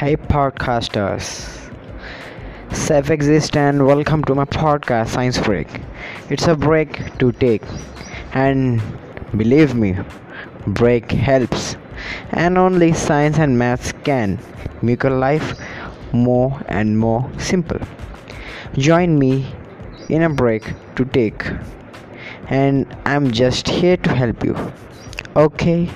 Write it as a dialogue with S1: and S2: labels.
S1: Hey, podcasters. self-exist and welcome to my podcast, Science Break. It's a break to take, and believe me, break helps. And only science and maths can make your life more and more simple. Join me in a break to take, and I'm just here to help you. Okay.